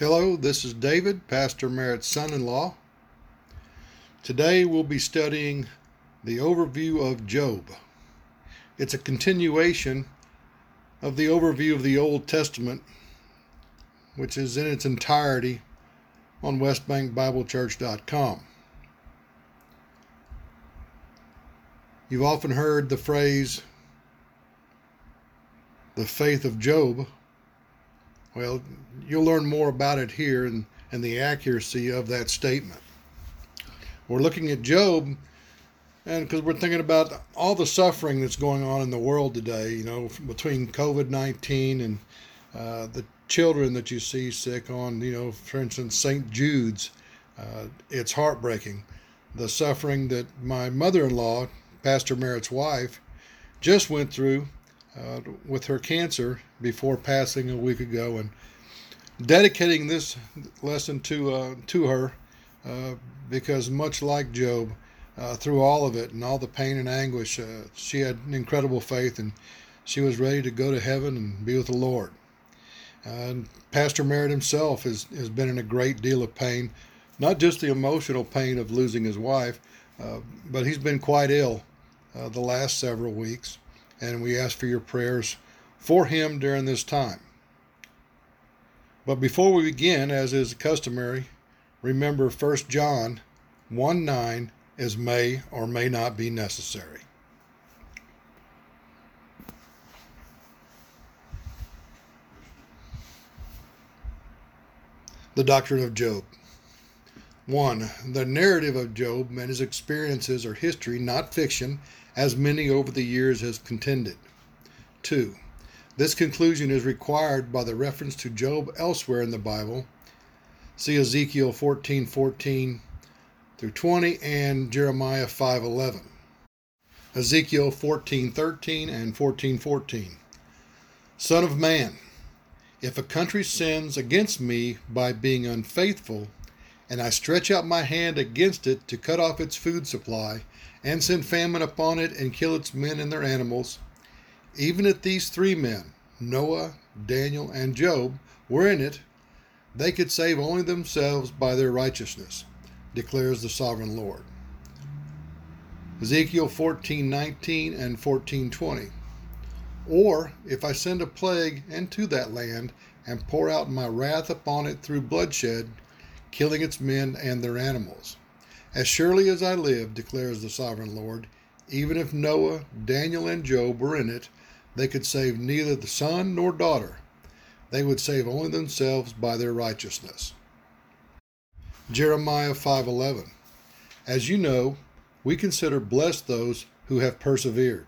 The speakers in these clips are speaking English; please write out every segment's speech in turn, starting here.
Hello, this is David, Pastor Merritt's son in law. Today we'll be studying the overview of Job. It's a continuation of the overview of the Old Testament, which is in its entirety on westbankbiblechurch.com. You've often heard the phrase, the faith of Job. Well, you'll learn more about it here and, and the accuracy of that statement. We're looking at Job, and because we're thinking about all the suffering that's going on in the world today, you know, between COVID 19 and uh, the children that you see sick on, you know, for instance, St. Jude's, uh, it's heartbreaking. The suffering that my mother in law, Pastor Merritt's wife, just went through uh, with her cancer before passing a week ago, and dedicating this lesson to uh, to her uh, because much like Job, uh, through all of it and all the pain and anguish, uh, she had an incredible faith and she was ready to go to heaven and be with the Lord. And Pastor Merritt himself has, has been in a great deal of pain, not just the emotional pain of losing his wife, uh, but he's been quite ill the last several weeks and we ask for your prayers for him during this time. But before we begin, as is customary, remember 1 John 1 9 as may or may not be necessary. The Doctrine of Job. 1. The narrative of Job and his experiences are history, not fiction, as many over the years has contended. 2. This conclusion is required by the reference to Job elsewhere in the Bible. See Ezekiel 14:14 14 through 20 and Jeremiah 5:11. Ezekiel 14:13 and 14:14. Son of man, if a country sins against me by being unfaithful, and I stretch out my hand against it to cut off its food supply, and send famine upon it and kill its men and their animals. Even if these three men, Noah, Daniel, and Job, were in it, they could save only themselves by their righteousness, declares the sovereign Lord. Ezekiel 14:19 and 14:20. Or if I send a plague into that land and pour out my wrath upon it through bloodshed, killing its men and their animals. As surely as I live, declares the sovereign Lord, even if Noah, Daniel, and Job were in it, they could save neither the son nor daughter. They would save only themselves by their righteousness. Jeremiah 5:11 As you know, we consider blessed those who have persevered.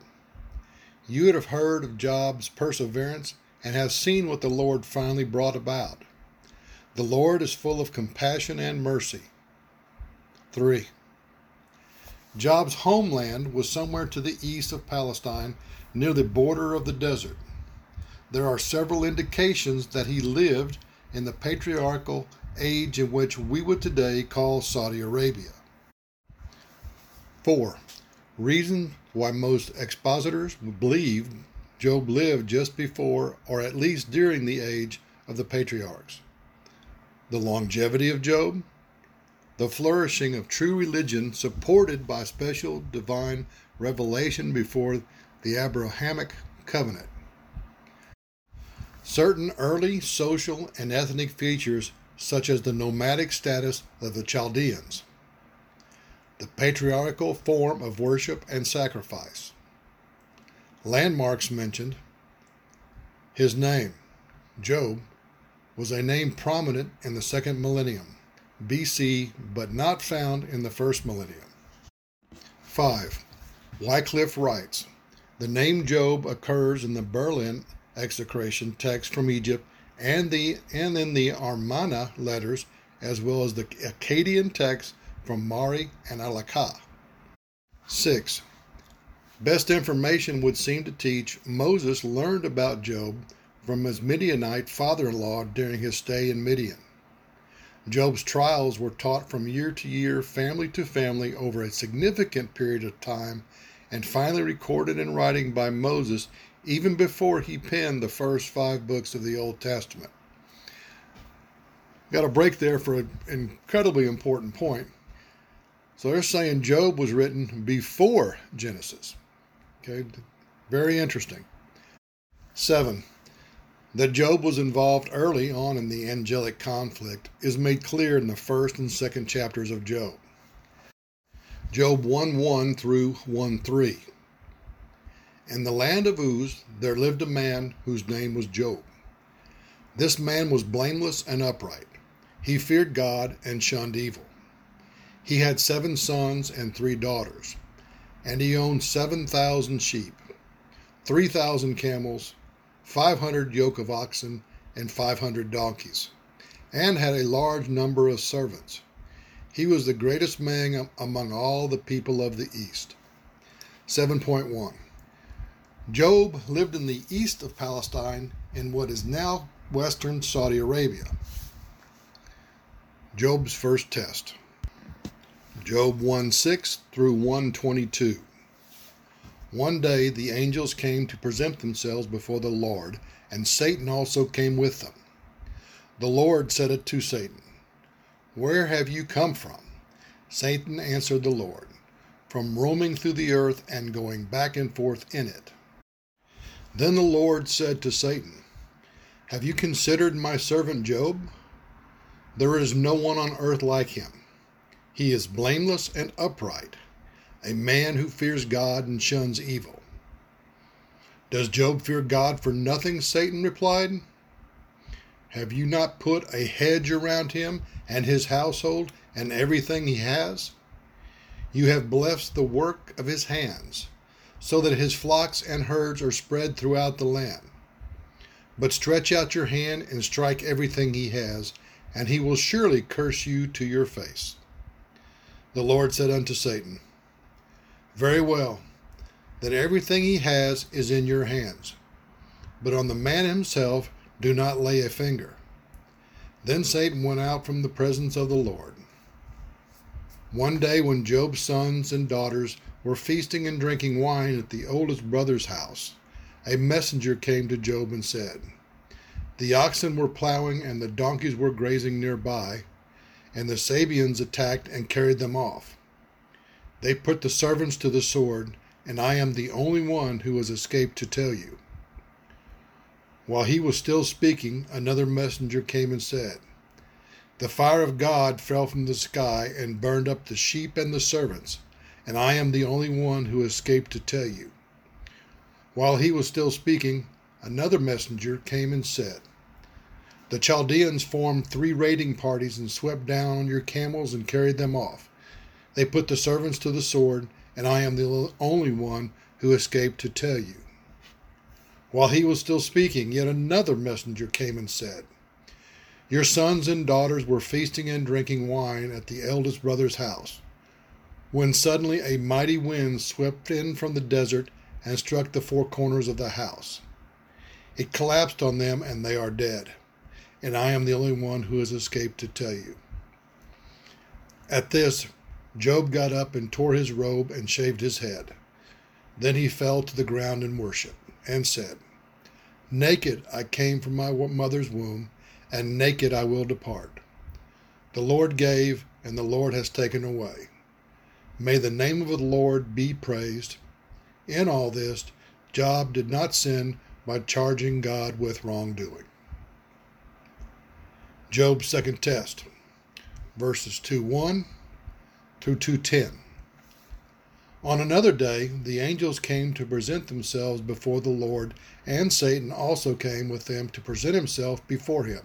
You would have heard of Job's perseverance and have seen what the Lord finally brought about. The Lord is full of compassion and mercy 3. Job's homeland was somewhere to the east of Palestine, near the border of the desert. There are several indications that he lived in the patriarchal age in which we would today call Saudi Arabia. 4. Reason why most expositors believe Job lived just before or at least during the age of the patriarchs. The longevity of Job, the flourishing of true religion supported by special divine revelation before the Abrahamic covenant. Certain early social and ethnic features, such as the nomadic status of the Chaldeans, the patriarchal form of worship and sacrifice, landmarks mentioned, his name, Job, was a name prominent in the second millennium. BC, but not found in the first millennium. 5. Wycliffe writes The name Job occurs in the Berlin execration text from Egypt and, the, and in the Amarna letters, as well as the Akkadian text from Mari and Alalakh. 6. Best information would seem to teach Moses learned about Job from his Midianite father in law during his stay in Midian. Job's trials were taught from year to year, family to family, over a significant period of time, and finally recorded in writing by Moses even before he penned the first five books of the Old Testament. got a break there for an incredibly important point. So they're saying Job was written before Genesis. Okay, very interesting. Seven, that Job was involved early on in the angelic conflict is made clear in the first and second chapters of Job. Job 1 1 through 1 3. In the land of Uz there lived a man whose name was Job. This man was blameless and upright. He feared God and shunned evil. He had seven sons and three daughters, and he owned 7,000 sheep, 3,000 camels, 500 yoke of oxen, and 500 donkeys, and had a large number of servants. He was the greatest man among all the people of the East. 7.1 Job lived in the east of Palestine in what is now western Saudi Arabia. Job's first test. Job 1 6 through 122. One day the angels came to present themselves before the Lord, and Satan also came with them. The Lord said it to Satan, Where have you come from? Satan answered the Lord, From roaming through the earth and going back and forth in it. Then the Lord said to Satan, Have you considered my servant Job? There is no one on earth like him. He is blameless and upright a man who fears God and shuns evil. Does Job fear God for nothing? Satan replied. Have you not put a hedge around him and his household and everything he has? You have blessed the work of his hands, so that his flocks and herds are spread throughout the land. But stretch out your hand and strike everything he has, and he will surely curse you to your face. The Lord said unto Satan, very well, that everything he has is in your hands. But on the man himself do not lay a finger. Then Satan went out from the presence of the Lord. One day, when Job's sons and daughters were feasting and drinking wine at the oldest brother's house, a messenger came to Job and said, The oxen were plowing and the donkeys were grazing nearby, and the Sabeans attacked and carried them off. They put the servants to the sword, and I am the only one who has escaped to tell you. While he was still speaking, another messenger came and said, The fire of God fell from the sky and burned up the sheep and the servants, and I am the only one who escaped to tell you. While he was still speaking, another messenger came and said, The Chaldeans formed three raiding parties and swept down on your camels and carried them off. They put the servants to the sword, and I am the only one who escaped to tell you. While he was still speaking, yet another messenger came and said, Your sons and daughters were feasting and drinking wine at the eldest brother's house, when suddenly a mighty wind swept in from the desert and struck the four corners of the house. It collapsed on them, and they are dead, and I am the only one who has escaped to tell you. At this, Job got up and tore his robe and shaved his head. Then he fell to the ground in worship and said, Naked I came from my mother's womb, and naked I will depart. The Lord gave, and the Lord has taken away. May the name of the Lord be praised. In all this, Job did not sin by charging God with wrongdoing. Job's second test, verses 2 1 through 210. On another day, the angels came to present themselves before the Lord, and Satan also came with them to present himself before him.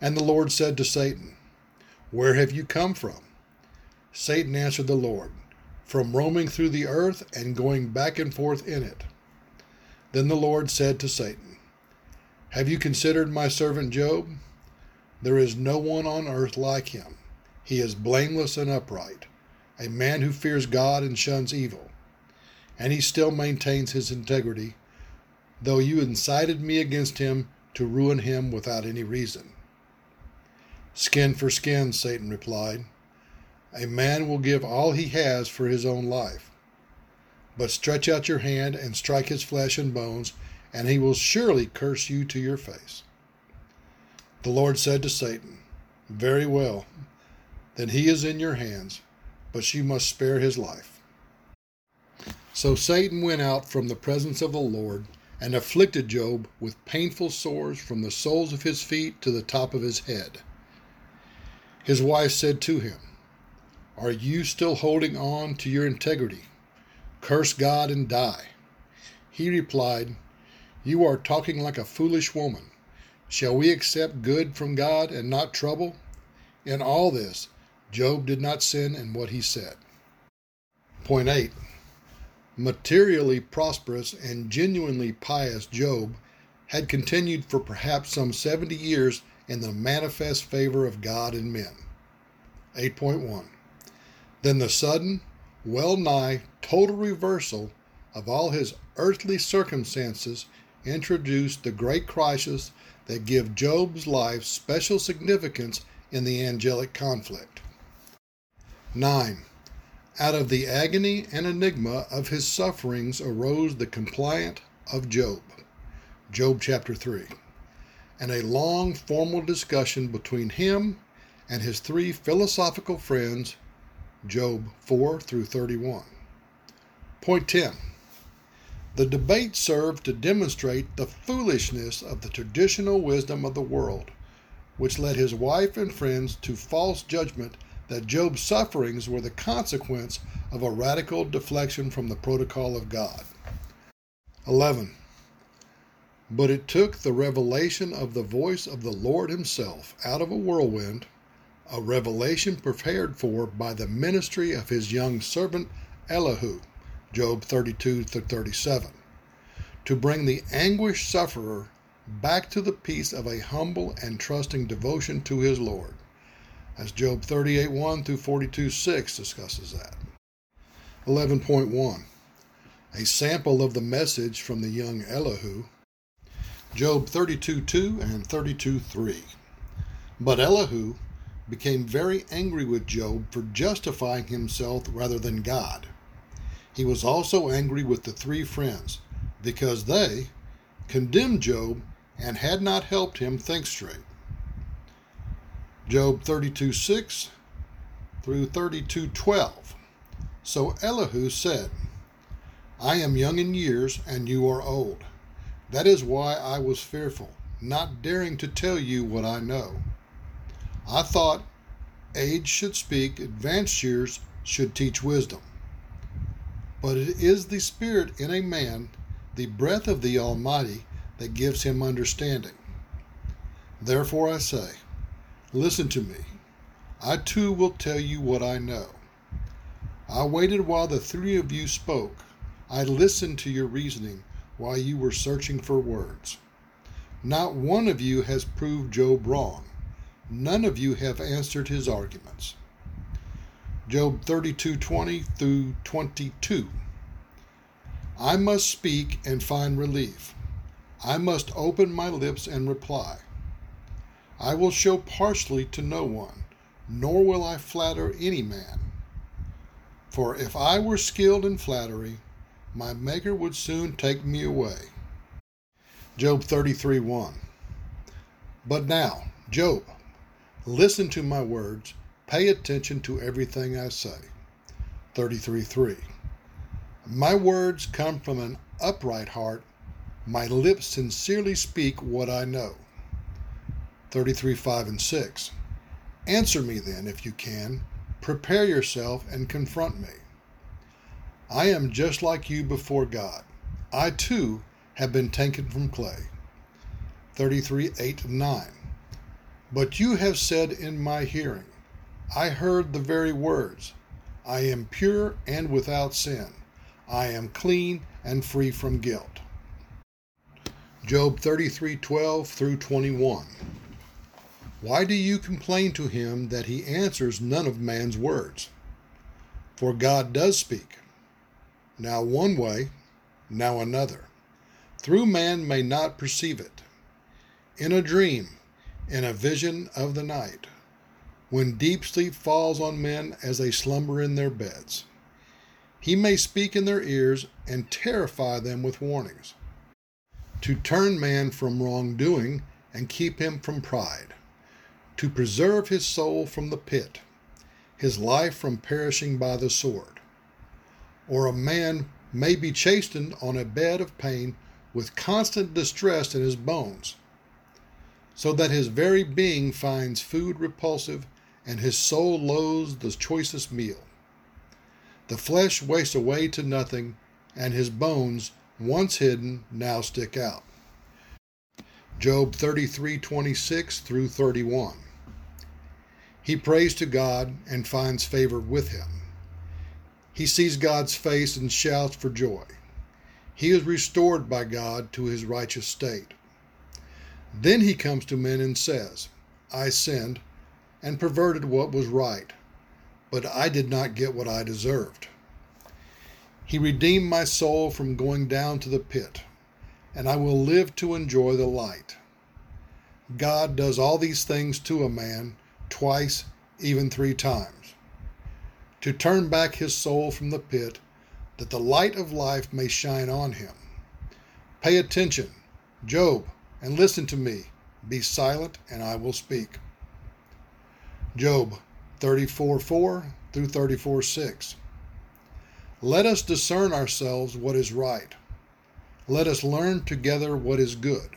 And the Lord said to Satan, Where have you come from? Satan answered the Lord, From roaming through the earth and going back and forth in it. Then the Lord said to Satan, Have you considered my servant Job? There is no one on earth like him he is blameless and upright, a man who fears God and shuns evil. And he still maintains his integrity, though you incited me against him to ruin him without any reason. Skin for skin, Satan replied. A man will give all he has for his own life. But stretch out your hand and strike his flesh and bones, and he will surely curse you to your face. The Lord said to Satan, Very well. Then he is in your hands, but you must spare his life. So Satan went out from the presence of the Lord and afflicted Job with painful sores from the soles of his feet to the top of his head. His wife said to him, Are you still holding on to your integrity? Curse God and die. He replied, You are talking like a foolish woman. Shall we accept good from God and not trouble? In all this, Job did not sin in what he said. Point 8. Materially prosperous and genuinely pious Job had continued for perhaps some 70 years in the manifest favor of God and men. 8.1. Then the sudden, well nigh total reversal of all his earthly circumstances introduced the great crisis that give Job's life special significance in the angelic conflict. 9. Out of the agony and enigma of his sufferings arose the complaint of Job. Job chapter 3. And a long formal discussion between him and his three philosophical friends, Job 4 through 31. Point 10. The debate served to demonstrate the foolishness of the traditional wisdom of the world, which led his wife and friends to false judgment that Job's sufferings were the consequence of a radical deflection from the protocol of God. 11. But it took the revelation of the voice of the Lord Himself out of a whirlwind, a revelation prepared for by the ministry of His young servant Elihu Job 32 37, to bring the anguished sufferer back to the peace of a humble and trusting devotion to his Lord, as Job 38 1 through 42 6 discusses that. 11.1 A sample of the message from the young Elihu, Job 32 2 and 32 3. But Elihu became very angry with Job for justifying himself rather than God. He was also angry with the three friends because they condemned Job and had not helped him think straight. Job 32 6 through 32 12. So Elihu said, I am young in years, and you are old. That is why I was fearful, not daring to tell you what I know. I thought age should speak, advanced years should teach wisdom. But it is the Spirit in a man, the breath of the Almighty, that gives him understanding. Therefore I say, Listen to me. I too will tell you what I know. I waited while the three of you spoke. I listened to your reasoning while you were searching for words. Not one of you has proved Job wrong. None of you have answered his arguments. Job 32:20 through 22. I must speak and find relief. I must open my lips and reply. I will show partially to no one, nor will I flatter any man. For if I were skilled in flattery, my Maker would soon take me away. Job 33 1. But now, Job, listen to my words Pay attention to everything I say. 33 3. My words come from an upright heart. My lips sincerely speak what I know. 33 5 and 6. Answer me then, if you can. Prepare yourself and confront me. I am just like you before God. I too have been taken from clay. 33 8 and 9. But you have said in my hearing, I heard the very words I am pure and without sin. I am clean and free from guilt. Job 33:12 through 21. Why do you complain to him that he answers none of man's words? For God does speak, now one way, now another. Through man may not perceive it. In a dream, in a vision of the night when deep sleep falls on men as they slumber in their beds. He may speak in their ears and terrify them with warnings, to turn man from wrongdoing and keep him from pride, to preserve his soul from the pit, his life from perishing by the sword. Or a man may be chastened on a bed of pain with constant distress in his bones, so that his very being finds food repulsive and his soul loathes the choicest meal. The flesh wastes away to nothing, and his bones, once hidden, now stick out. Job 33:26 through 31. He prays to God and finds favor with him. He sees God's face and shouts for joy. He is restored by God to his righteous state. Then he comes to men and says, I sinned and perverted what was right, but I did not get what I deserved. He redeemed my soul from going down to the pit, and I will live to enjoy the light. God does all these things to a man twice, even three times to turn back his soul from the pit, that the light of life may shine on him. Pay attention, Job, and listen to me. Be silent, and I will speak. Job 34 4 through 34 6. Let us discern ourselves what is right. Let us learn together what is good.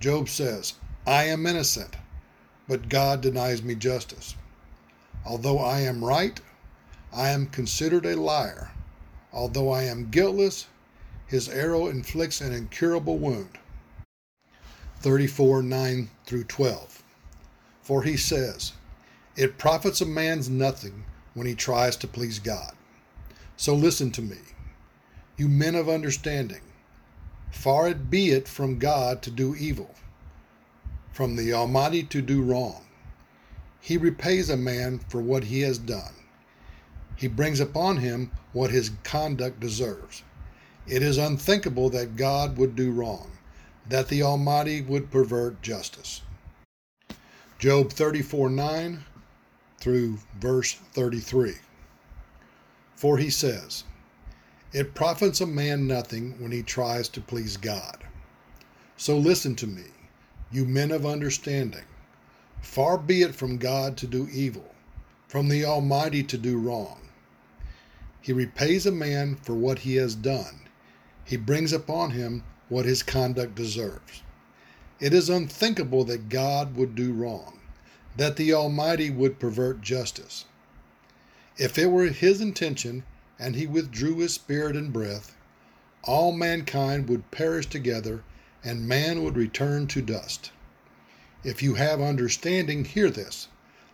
Job says, I am innocent, but God denies me justice. Although I am right, I am considered a liar. Although I am guiltless, his arrow inflicts an incurable wound. 34 9 through 12. For he says, It profits a man nothing when he tries to please God. So listen to me, you men of understanding. Far it be it from God to do evil, from the Almighty to do wrong. He repays a man for what he has done he brings upon him what his conduct deserves. It is unthinkable that God would do wrong, that the Almighty would pervert justice. Job 34 9 through verse 33. For he says, It profits a man nothing when he tries to please God. So listen to me, you men of understanding. Far be it from God to do evil, from the Almighty to do wrong. He repays a man for what he has done. He brings upon him what his conduct deserves. It is unthinkable that God would do wrong, that the Almighty would pervert justice. If it were his intention and he withdrew his spirit and breath, all mankind would perish together and man would return to dust. If you have understanding, hear this.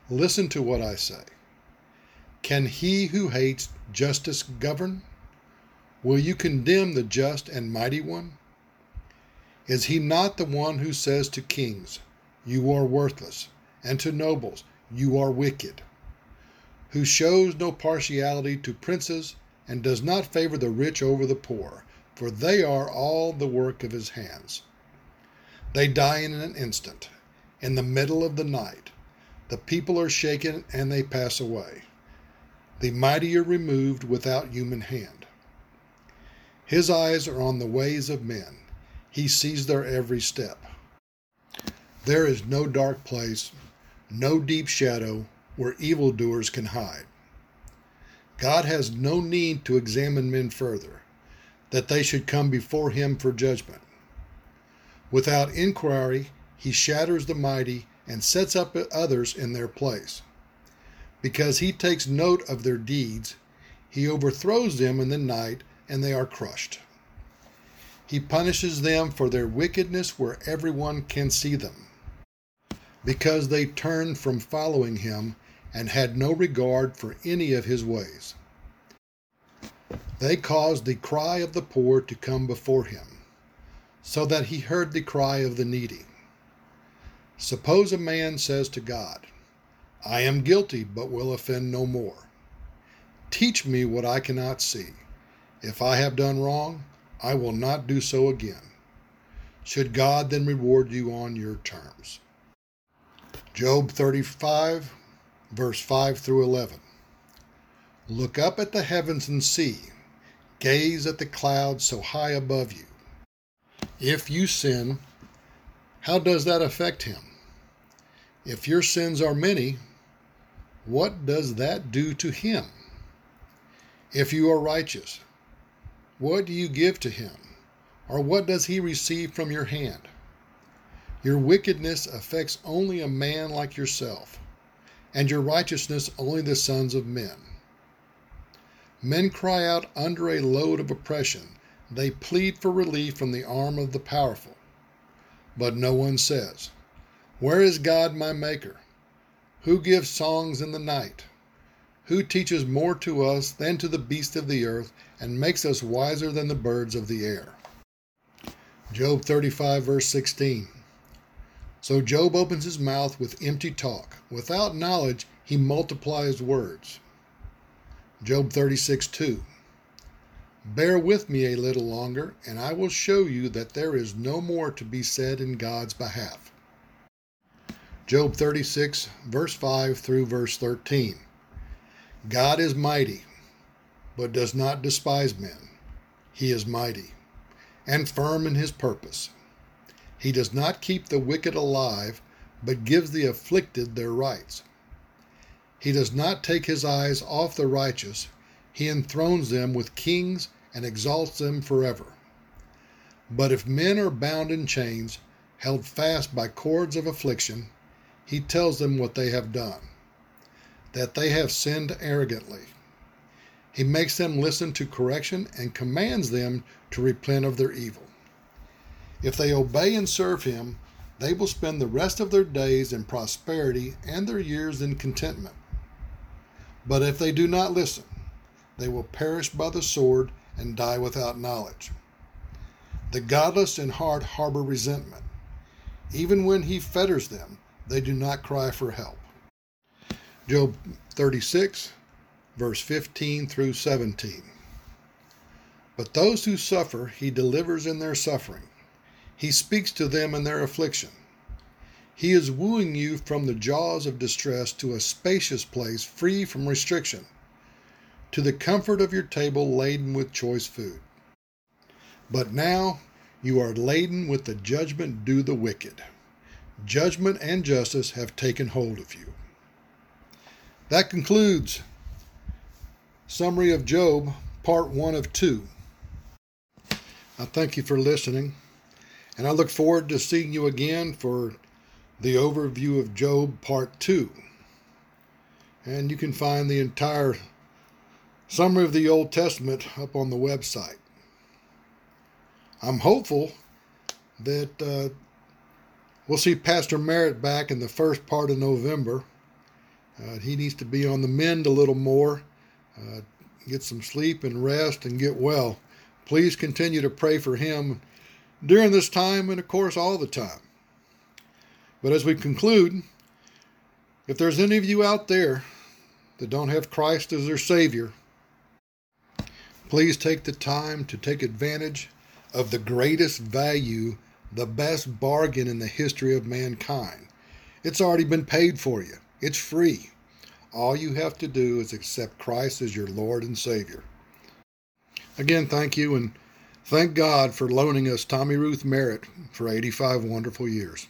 Listen to what I say. Can he who hates justice govern? Will you condemn the just and mighty one? Is he not the one who says to kings, You are worthless, and to nobles, You are wicked? Who shows no partiality to princes, and does not favor the rich over the poor, for they are all the work of his hands. They die in an instant, in the middle of the night. The people are shaken and they pass away the mighty are removed without human hand. His eyes are on the ways of men, he sees their every step. There is no dark place, no deep shadow where evildoers can hide. God has no need to examine men further, that they should come before him for judgment. Without inquiry, he shatters the mighty and sets up others in their place. Because he takes note of their deeds, he overthrows them in the night, and they are crushed. He punishes them for their wickedness where everyone can see them, because they turned from following him and had no regard for any of his ways. They caused the cry of the poor to come before him, so that he heard the cry of the needy. Suppose a man says to God, I am guilty, but will offend no more. Teach me what I cannot see. If I have done wrong, I will not do so again. Should God then reward you on your terms? Job 35, verse 5 through 11. Look up at the heavens and see. Gaze at the clouds so high above you. If you sin, how does that affect him? If your sins are many, what does that do to him? If you are righteous, what do you give to him? Or what does he receive from your hand? Your wickedness affects only a man like yourself, and your righteousness only the sons of men. Men cry out under a load of oppression. They plead for relief from the arm of the powerful. But no one says, Where is God my Maker? Who gives songs in the night? Who teaches more to us than to the beasts of the earth, and makes us wiser than the birds of the air? Job 35, verse 16. So Job opens his mouth with empty talk. Without knowledge, he multiplies words. Job 36, 2. Bear with me a little longer, and I will show you that there is no more to be said in God's behalf. Job 36, verse 5 through verse 13. God is mighty, but does not despise men. He is mighty and firm in his purpose. He does not keep the wicked alive, but gives the afflicted their rights. He does not take his eyes off the righteous. He enthrones them with kings and exalts them forever. But if men are bound in chains, held fast by cords of affliction, he tells them what they have done that they have sinned arrogantly. He makes them listen to correction and commands them to repent of their evil. If they obey and serve him, they will spend the rest of their days in prosperity and their years in contentment. But if they do not listen, they will perish by the sword and die without knowledge. The godless in heart harbor resentment. Even when he fetters them, they do not cry for help. Job 36, verse 15 through 17. But those who suffer, he delivers in their suffering. He speaks to them in their affliction. He is wooing you from the jaws of distress to a spacious place free from restriction, to the comfort of your table laden with choice food. But now you are laden with the judgment due the wicked. Judgment and justice have taken hold of you. That concludes Summary of Job, Part 1 of 2. I thank you for listening, and I look forward to seeing you again for the overview of Job, Part 2. And you can find the entire summary of the Old Testament up on the website. I'm hopeful that uh, we'll see Pastor Merritt back in the first part of November. Uh, he needs to be on the mend a little more, uh, get some sleep and rest and get well. Please continue to pray for him during this time and, of course, all the time. But as we conclude, if there's any of you out there that don't have Christ as their Savior, please take the time to take advantage of the greatest value, the best bargain in the history of mankind. It's already been paid for you. It's free. All you have to do is accept Christ as your Lord and Savior. Again, thank you and thank God for loaning us Tommy Ruth Merritt for 85 wonderful years.